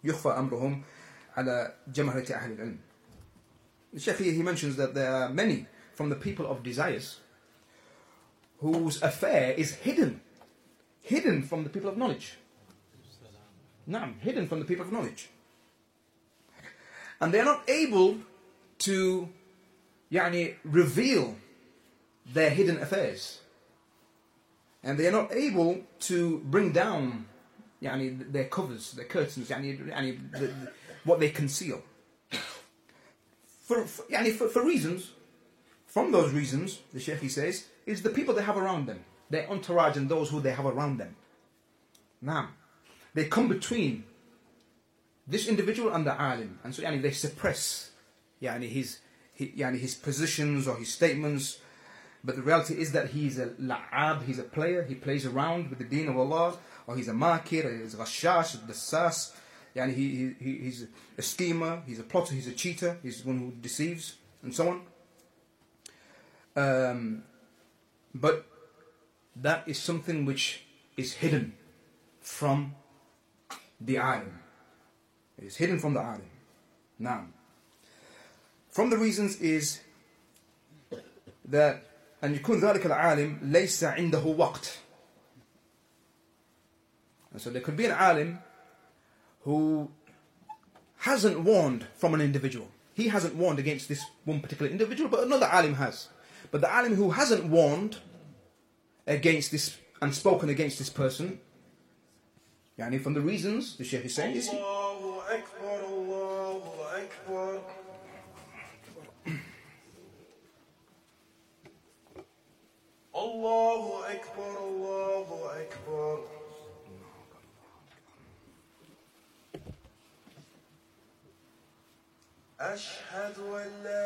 يخفى أمرهم على جمهرة أهل العلم Sheikh here he mentions that there are many from the people of desires whose affair is hidden hidden from the people of knowledge Naam, hidden from the people of knowledge. And they're not able to يعني, reveal their hidden affairs. And they're not able to bring down يعني, their covers, their curtains, يعني, يعني, the, the, what they conceal. For, for, يعني, for, for reasons, from those reasons, the Sheikh he says, is the people they have around them. their entourage and those who they have around them. Now, they come between this individual and the alim, and so yani, they suppress yani, his, his, yani, his positions or his statements. But the reality is that he's a la'ab, he's a player, he plays around with the deen of Allah, or he's a makir, or he's a ghashash, the sas, yani he, he, he's a schemer, he's a plotter, he's a cheater, he's one who deceives, and so on. Um, but that is something which is hidden from the alim. It is hidden from the alim. Now, from the reasons is that أن يكون ذلك العالم ليس عنده وقت. And so there could be an alim who hasn't warned from an individual. He hasn't warned against this one particular individual, but another alim has. But the alim who hasn't warned against this and spoken against this person, yani from the reasons the Shaykh is saying is Allahu Akbar, Allahu Akbar. Allahu Akbar, Allahu Akbar. أشهد أن لا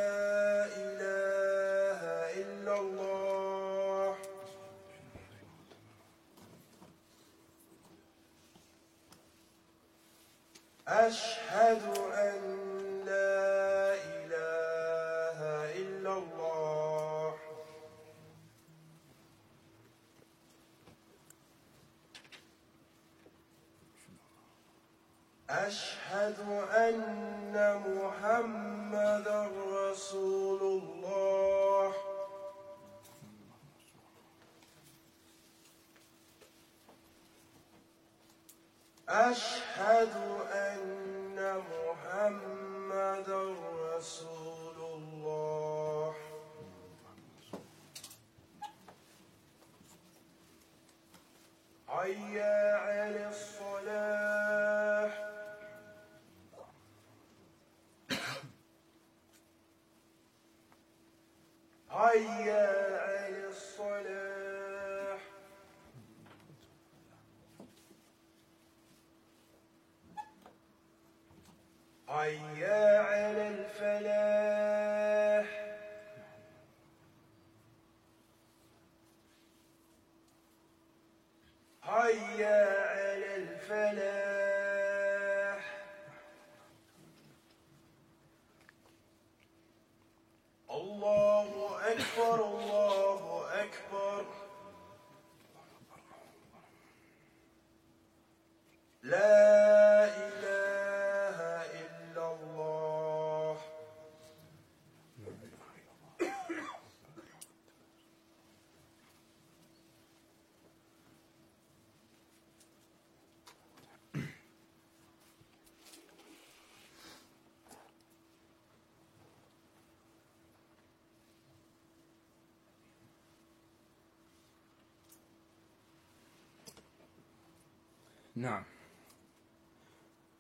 Now,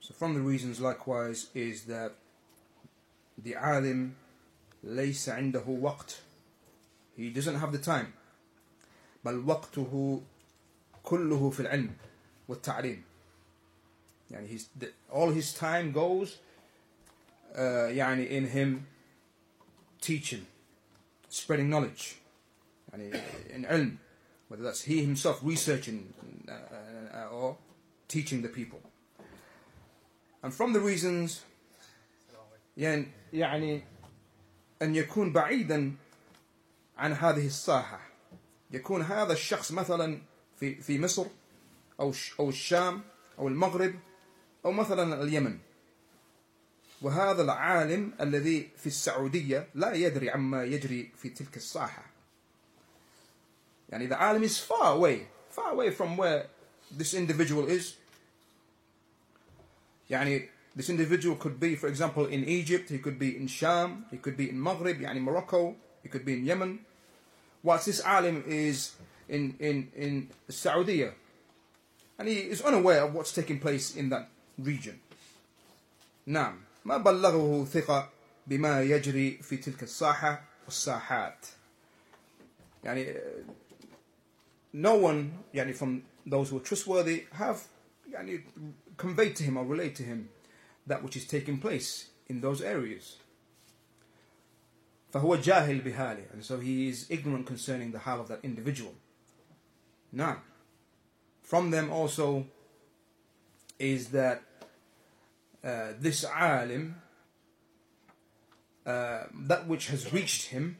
so from the reasons likewise is that the alim ليس عنده وقت he doesn't have the time بل وقته كله في العلم والتعليم يعني his, all his time goes uh, يعني in him teaching spreading knowledge يعني in علم whether that's he himself researching uh, uh, or teaching the people and from the reasons يعني يعني أن يكون بعيدا عن هذه الساحة يكون هذا الشخص مثلا في في مصر أو ش- أو الشام أو المغرب أو مثلا اليمن وهذا العالم الذي في السعودية لا يدري عما يجري في تلك الساحة يعني the alim is far away far away from where this individual is يعني this individual could be for example in Egypt he could be in Sham he could be in Maghrib يعني Morocco he could be in Yemen whilst this alim is in in in Saudi and he is unaware of what's taking place in that region نعم ما بلغه ثقة بما يجري في تلك الساحة والساحات يعني no one يعني, from those who are trustworthy have يعني, conveyed to him or relayed to him that which is taking place in those areas. فهو جاهل بحاله and so he is ignorant concerning the hal of that individual. Now, from them also is that uh, this alim, uh, that which has reached him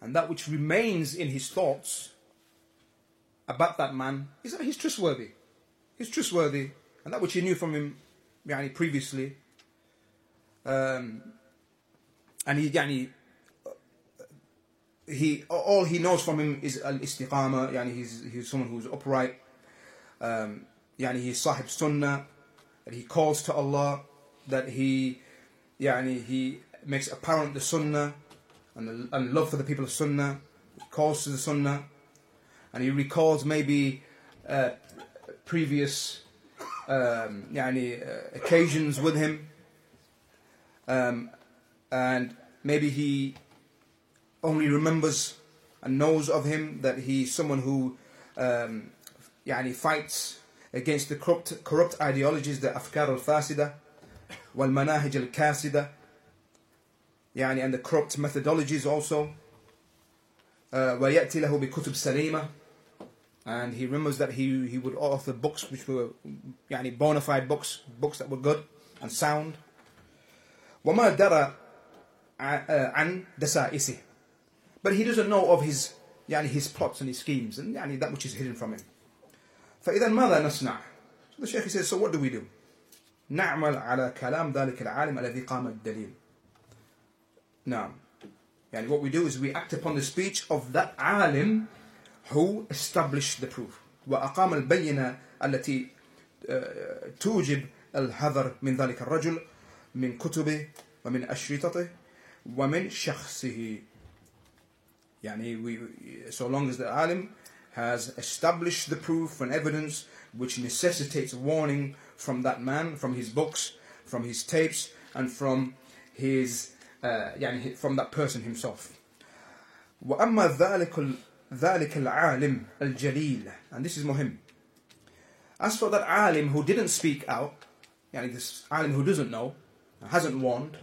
and that which remains in his thoughts about that man is that he's trustworthy. He's trustworthy, and that which he knew from him يعني, previously. Um, and he, يعني, he all he knows from him is al istiqama yani he's he's someone who's upright um yani he's sahib sunnah that he calls to Allah that he yani he makes apparent the sunnah and, the, and love for the people of sunnah calls to the sunnah and he recalls maybe uh, previous um, yani, uh, occasions with him um, and maybe he only remembers and knows of him that he's someone who um, يعني fights against the corrupt, corrupt ideologies the أفكار الفاسدة والمناهج الكاسدة يعني and the corrupt methodologies also uh, ويأتي له بكتب سليمة and he remembers that he, he would author books which were يعني bona fide books books that were good and sound وما درى عن دسائسه but he doesn't know of his يعني his plots and his schemes and يعني that which is hidden from him. فإذا ماذا نصنع؟ So the Shaykh says, so what do we do? نعمل على كلام ذلك العالم الذي قام الدليل. نعم. يعني what we do is we act upon the speech of that alim who established the proof. وأقام البينة التي توجب الحذر من ذلك الرجل من كتبه ومن أشرطته ومن شخصه Yani we, so long as the alim has established the proof and evidence which necessitates warning from that man, from his books, from his tapes, and from his uh, يعني from that person himself. وأما ذلك ذلك العالم الجليل and this is مهم. As for that alim who didn't speak out, يعني this alim who doesn't know, hasn't warned,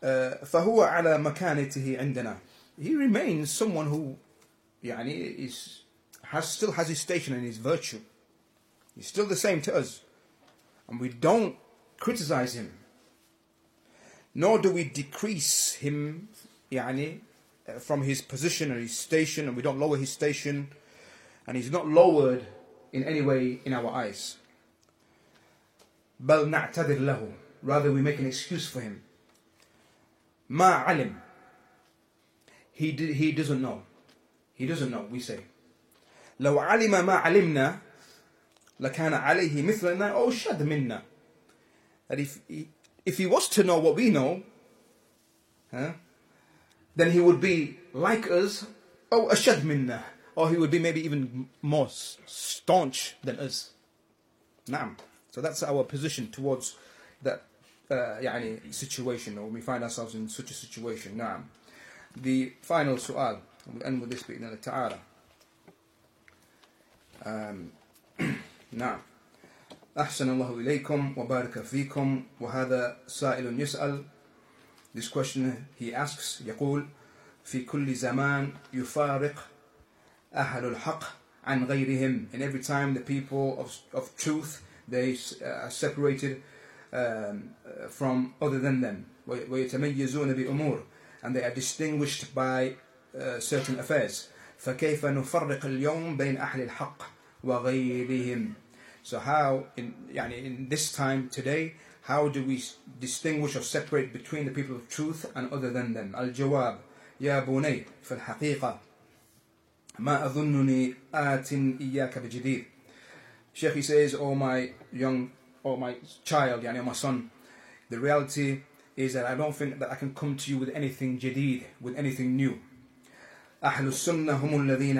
فهو على مكانته عندنا he remains someone who يعني is has still has his station and his virtue he's still the same to us and we don't criticize him nor do we decrease him يعني from his position or his station and we don't lower his station and he's not lowered in any way in our eyes بل نعتذر له rather we make an excuse for him ما علم he, did, he doesn't know he doesn't know we say لو علم ما علمنا لكان عليه مثلنا أو شد منا that if he, if he was to know what we know huh, then he would be like us أو أشد منا or he would be maybe even more staunch than us نعم so that's our position towards that uh, يعني situation or we find ourselves in such a situation نعم the final سؤال we end with this بإذن الله تعالى um, نعم أحسن الله إليكم وبارك فيكم وهذا سائل يسأل this question he asks يقول في كل زمان يفارق أهل الحق عن غيرهم and every time the people of, of truth they are separated um, from other than them ويتميزون بأمور and they are distinguished by uh, certain affairs فكيف نفرق اليوم بين أهل الحق وغيرهم so how in يعني in this time today how do we distinguish or separate between the people of truth and other than them الجواب يا بني في الحقيقة ما أظنني آت إياك بجديد Sheikh he says oh my young or my child, yani or my son, the reality is that I don't think that I can come to you with anything jadid, with anything new. أهل السنة هم الذين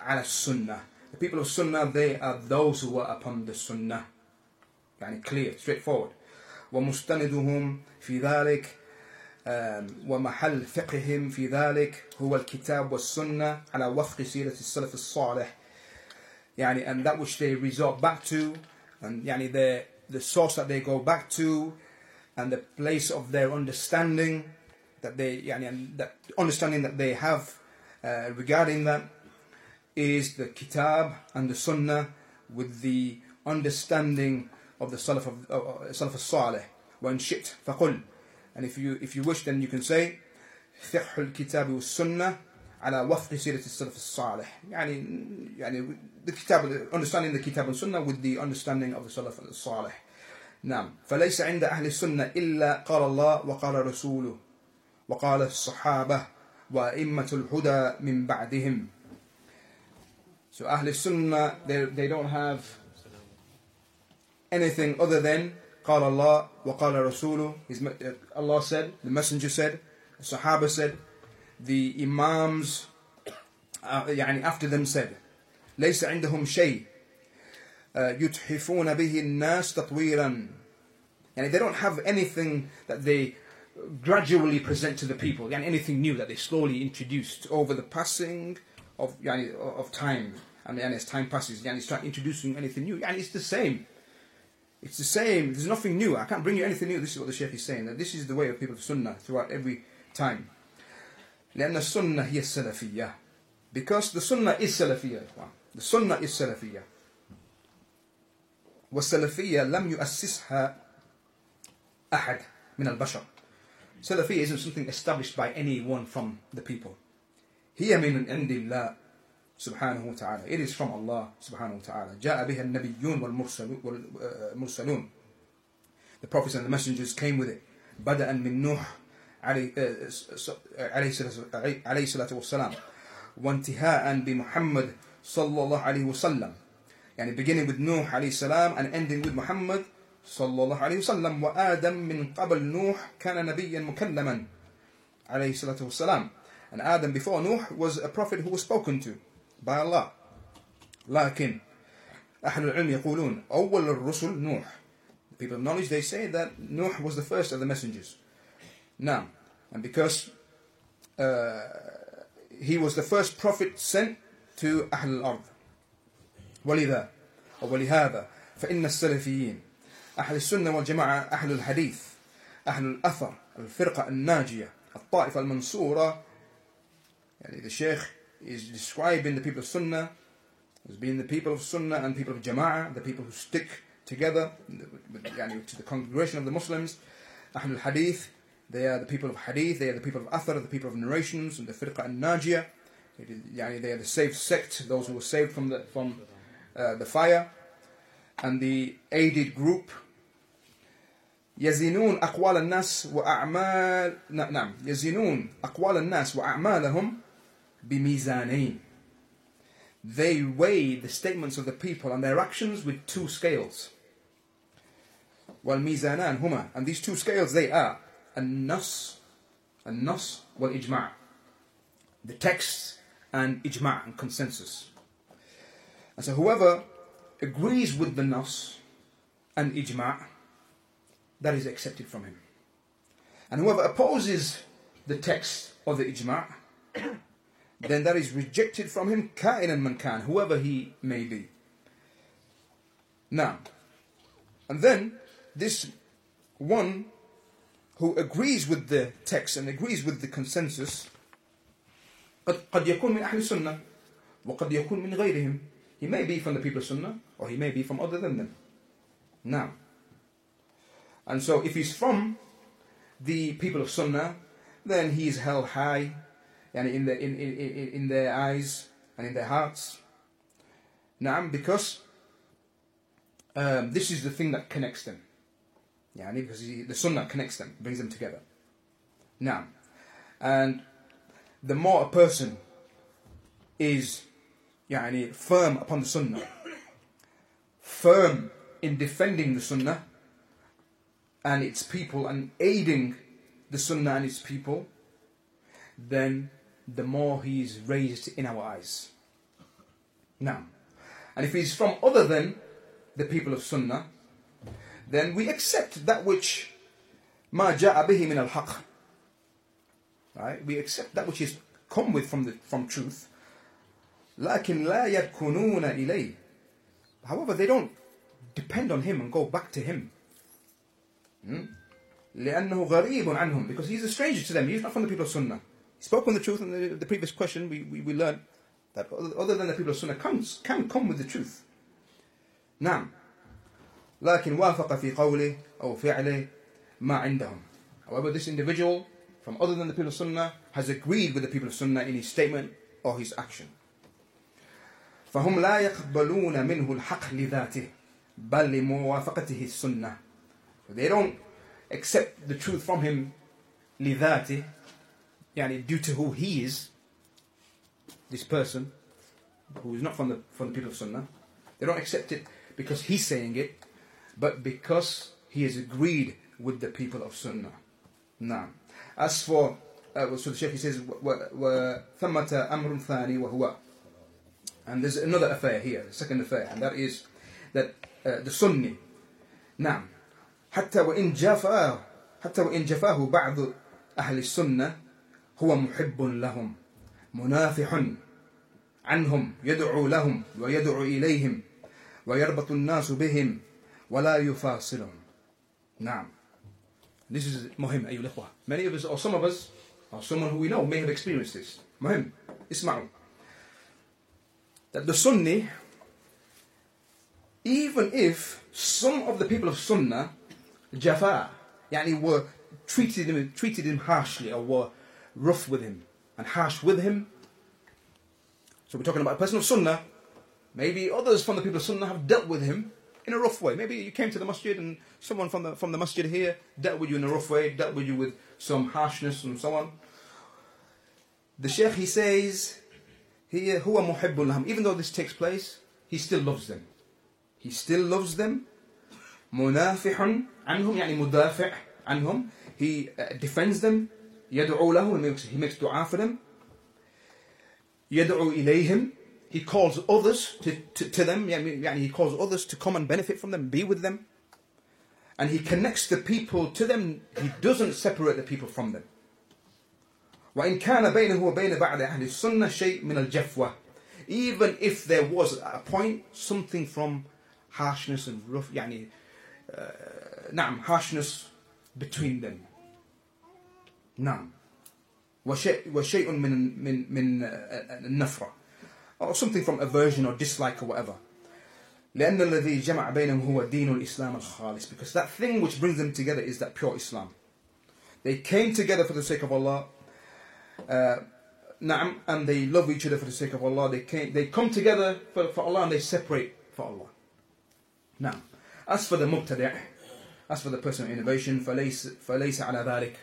على السنة. The people of Sunnah, they are those who are upon the Sunnah. يعني clear, straightforward. ومستندهم في ذلك um, ومحل فقههم في ذلك هو الكتاب والسنة على وفق سيرة السلف الصالح يعني and that which they resort back to and يعني the, the source that they go back to and the place of their understanding that they يعني and that understanding that they have uh, regarding that is the kitab and the sunnah with the understanding of the salaf of uh, salaf al-salih وإن شئت فقل and if you if you wish then you can say فقه الكتاب والسنة على وفق سيرة السلف الصالح يعني يعني the kitab understanding the kitab and sunnah with the understanding of the salaf الصالح نعم فليس عند أهل السنة إلا قال الله وقال رسوله وقال الصحابة وأئمة الهدى من بعدهم So Ahl Sunnah, they, they don't have anything other than قال الله وقال رسوله His, uh, Allah said, the Messenger said, the Sahaba said, the Imams uh, يعني after them said ليس عندهم شيء uh, يتحفون به الناس تطويرا يعني they don't have anything that they gradually present to the people يعني anything new that they slowly introduced over the passing of يعني of time and, and as time passes يعني start introducing anything new يعني it's the same it's the same there's nothing new I can't bring you anything new this is what the Sheikh is saying that this is the way of people of Sunnah throughout every time لأن السنة هي السلفية because the Sunnah is Salafiyya the Sunnah is Salafiyya والسلفية لم يؤسسها أحد من البشر Salafiyya isn't something established by anyone from the people هي من عند الله سبحانه وتعالى. It is from Allah سبحانه وتعالى. جاء بها النبيون والمرسلون والمرسلون the prophets and the messengers came with it. بدءا من نوح عليه عليه الصلاة والسلام. وانتهاء بمحمد صلى الله عليه وسلم. يعني beginning with نوح عليه السلام and ending with محمد صلى الله عليه وسلم. وآدم من قبل نوح كان نبيا مكلما عليه الصلاة والسلام. And Adam before Nuh was a prophet who was spoken to. By Allah لكن أهل العلم يقولون أول الرسل نوح. The people of knowledge they say that Nuh was the first of the messengers. Now and because uh, he was the first prophet sent to أهل الأرض ولذا أو ولهذا فإن السلفيين أهل السنة والجماعة أهل الحديث أهل الأثر الفرقة الناجية الطائفة المنصورة يعني the Sheikh is describing the people of Sunnah as being the people of Sunnah and people of Jama'ah, the people who stick together to the congregation of the Muslims. Ahlul Hadith, they are the people of Hadith, they are the people of Athar, the people of narrations, and the Firqa an-Najiyah. They are the saved sect, those who were saved from the, from, uh, the fire. And the aided group, يزنون أقوال الناس وأعمال نعم يزنون أقوال الناس وأعمالهم بميزانين they weigh the statements of the people and their actions with two scales والميزانان هما and these two scales they are النص النص والإجماع the text and ijma' and consensus and so whoever agrees with the nas and ijma' that is accepted from him and whoever opposes the text of the ijma' then that is rejected from him, ka'inan man kan, whoever he may be. Now, and then this one who agrees with the text and agrees with the consensus قد قد يكون من أهل السنة وقد يكون من غيرهم he may be from the people of Sunnah or he may be from other than them now and so if he's from the people of Sunnah then he is held high yani in, in, in, in their eyes and in their hearts. Naam, because um, this is the thing that connects them. Yani, because he, the sunnah connects them, brings them together. Now, and the more a person is yani, firm upon the sunnah, firm in defending the sunnah and its people and aiding the sunnah and its people, then the more he is raised in our eyes. Now, and if he's from other than the people of Sunnah, then we accept that which ما جاء به من الحق right? We accept that which is come with from the from truth. لكن لا يركنون إليه. However, they don't depend on him and go back to him. Hmm? لأنه غريب عنهم because he's a stranger to them. He's not from the people of Sunnah. He spoke on the truth in the, the previous question. We, we, we learned that other other than the people of Sunnah comes, can come with the truth. نعم. لكن وافق في قوله أو فعله ما عندهم. However, this individual from other than the people of Sunnah has agreed with the people of Sunnah in his statement or his action. فهم لا يقبلون منه الحق لذاته بل لموافقته السنة. They don't accept the truth from him لذاته يعني due to who he is this person who is not from the from the people of Sunnah they don't accept it because he's saying it but because he has agreed with the people of Sunnah نعم as for uh, so the Sheikh he says وثمة أمر ثاني وهو and there's another affair here the second affair and that is that uh, the Sunni نعم حتى وإن جفاه حتى وإن جفاه بعض أهل السنة هو محب لهم منافح عنهم يدعو لهم ويدعو إليهم ويربط الناس بهم ولا يفاصلهم نعم This is مهم أيها الإخوة Many of us or some of us or someone who we know may have experienced this مهم اسمعوا That the Sunni even if some of the people of Sunnah Jafar يعني were treated him treated him harshly or were rough with him and harsh with him. So we're talking about a person of Sunnah. Maybe others from the people of Sunnah have dealt with him in a rough way. Maybe you came to the masjid and someone from the, from the masjid here dealt with you in a rough way, dealt with you with some harshness and so on. The Sheikh, he says, here, huwa muhibbun lahum. Even though this takes place, he still loves them. He still loves them. Munafihun anhum, yani mudafi' anhum. He uh, defends them. يدعو له he makes, he makes dua for them يدعو إليهم he calls others to, to, to them يعني يعني he calls others to come and benefit from them be with them and he connects the people to them he doesn't separate the people from them وإن كان بينه وبين بعض أهل السنة شيء من الجفوة even if there was at a point something from harshness and rough يعني uh, نعم harshness between them نعم وشيء وشيء من من من النفرة or something from aversion or dislike or whatever لأن الذي جمع بينهم هو دين الإسلام الخالص because that thing which brings them together is that pure Islam they came together for the sake of Allah uh, نعم and they love each other for the sake of Allah they came they come together for, for Allah and they separate for Allah now as for the mubtadi' as for the person of innovation فليس فليس على ذلك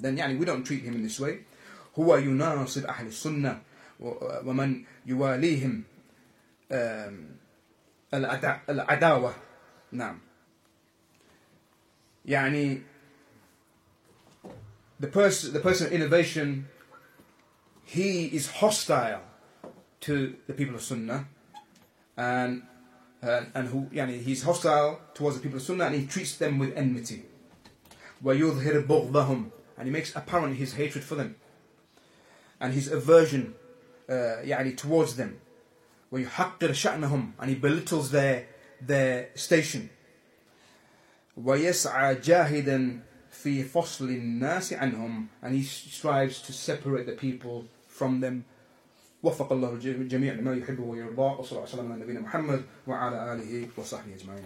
then يعني we don't treat him in this way هو يناصب أهل السنة ومن يواليهم العداوة نعم يعني the person the person of innovation he is hostile to the people of Sunnah and uh, and who يعني he's hostile towards the people of Sunnah and he treats them with enmity ويظهر بغضهم and he makes apparent his hatred for them and his aversion uh, يعني towards them ويحقر شأنهم and he belittles their their station ويسعى جاهدا في فصل الناس عنهم and he strives to separate the people from them وفق الله الجميع لما يحبه ويرضاه وصلى الله وسلم على نبينا محمد وعلى آله وصحبه أجمعين